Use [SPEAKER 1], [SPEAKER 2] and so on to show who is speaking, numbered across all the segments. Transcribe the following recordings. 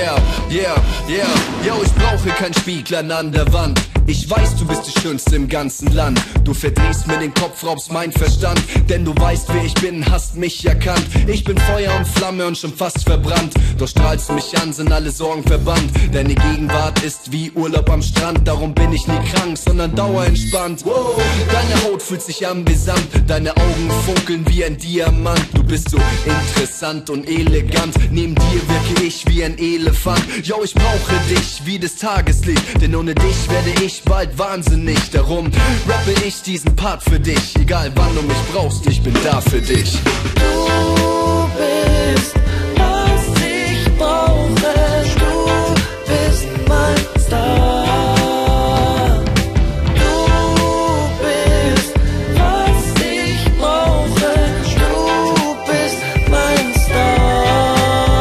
[SPEAKER 1] Yeah, yeah, yeah. Yo, ich brauche kein Spieglein an der Wand. Ich weiß, du bist die Schönste im ganzen Land. Du verdrehst mir den Kopf, raubst mein Verstand. Denn du weißt, wer ich bin, hast mich erkannt. Ich bin Feuer und Flamme und schon fast verbrannt. Doch strahlst du mich an, sind alle Sorgen verbannt. Deine Gegenwart ist wie Urlaub am Strand. Darum bin ich nie krank, sondern dauerentspannt. Deine Haut fühlt sich amüsant. Deine Augen funkeln wie ein Diamant. Du bist so interessant und elegant. Neben dir wirke ich wie ein Elefant. Yo, ich brauche dich wie das Tageslicht. Denn ohne dich werde ich bald wahnsinnig. Darum rappe ich diesen Part für dich. Egal wann du mich brauchst, ich bin da für dich.
[SPEAKER 2] Du bist, was ich brauche. Du bist mein Star. Du bist, was ich brauche. Du bist mein Star.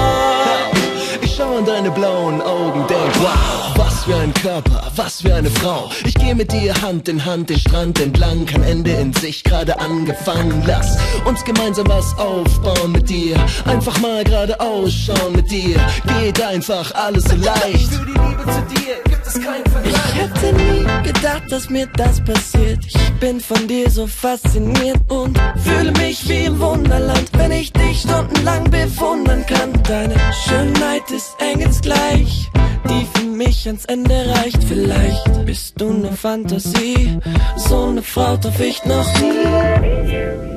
[SPEAKER 3] Ich schau in deine blauen Augen, denk, wow, für ein Körper, was für eine Frau. Ich gehe mit dir Hand in Hand den Strand entlang, kein Ende in sich, gerade angefangen. Lass uns gemeinsam was aufbauen mit dir, einfach mal gerade ausschauen mit dir. Geht einfach alles so leicht. Für die Liebe zu dir gibt es keinen Vergleich.
[SPEAKER 2] Ich hätte nie gedacht, dass mir das passiert. Ich bin von dir so fasziniert und fühle mich wie im Wunderland, wenn ich dich stundenlang bewundern kann. Deine Schönheit ist ans Ende reicht. Vielleicht bist du ne Fantasie, so ne Frau traf ich noch nie.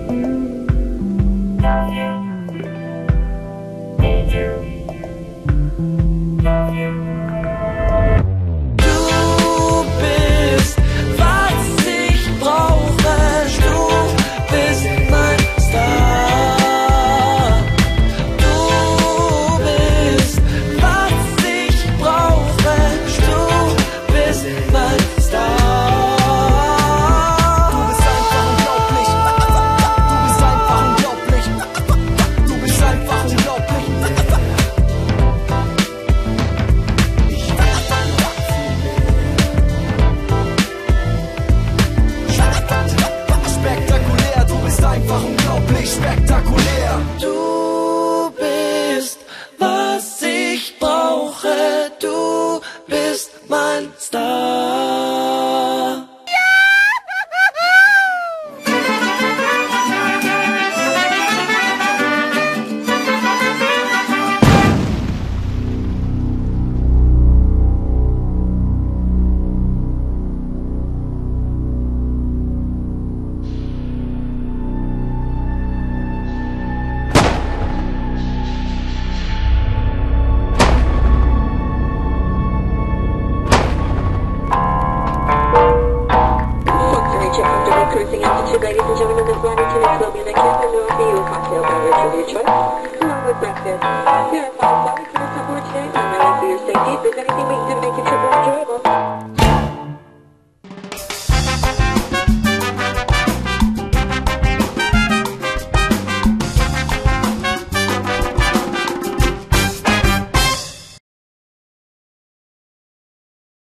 [SPEAKER 4] ladies and gentlemen, this morning tonight's the Cafe Noir for you cocktail beverage of your choice. Here are five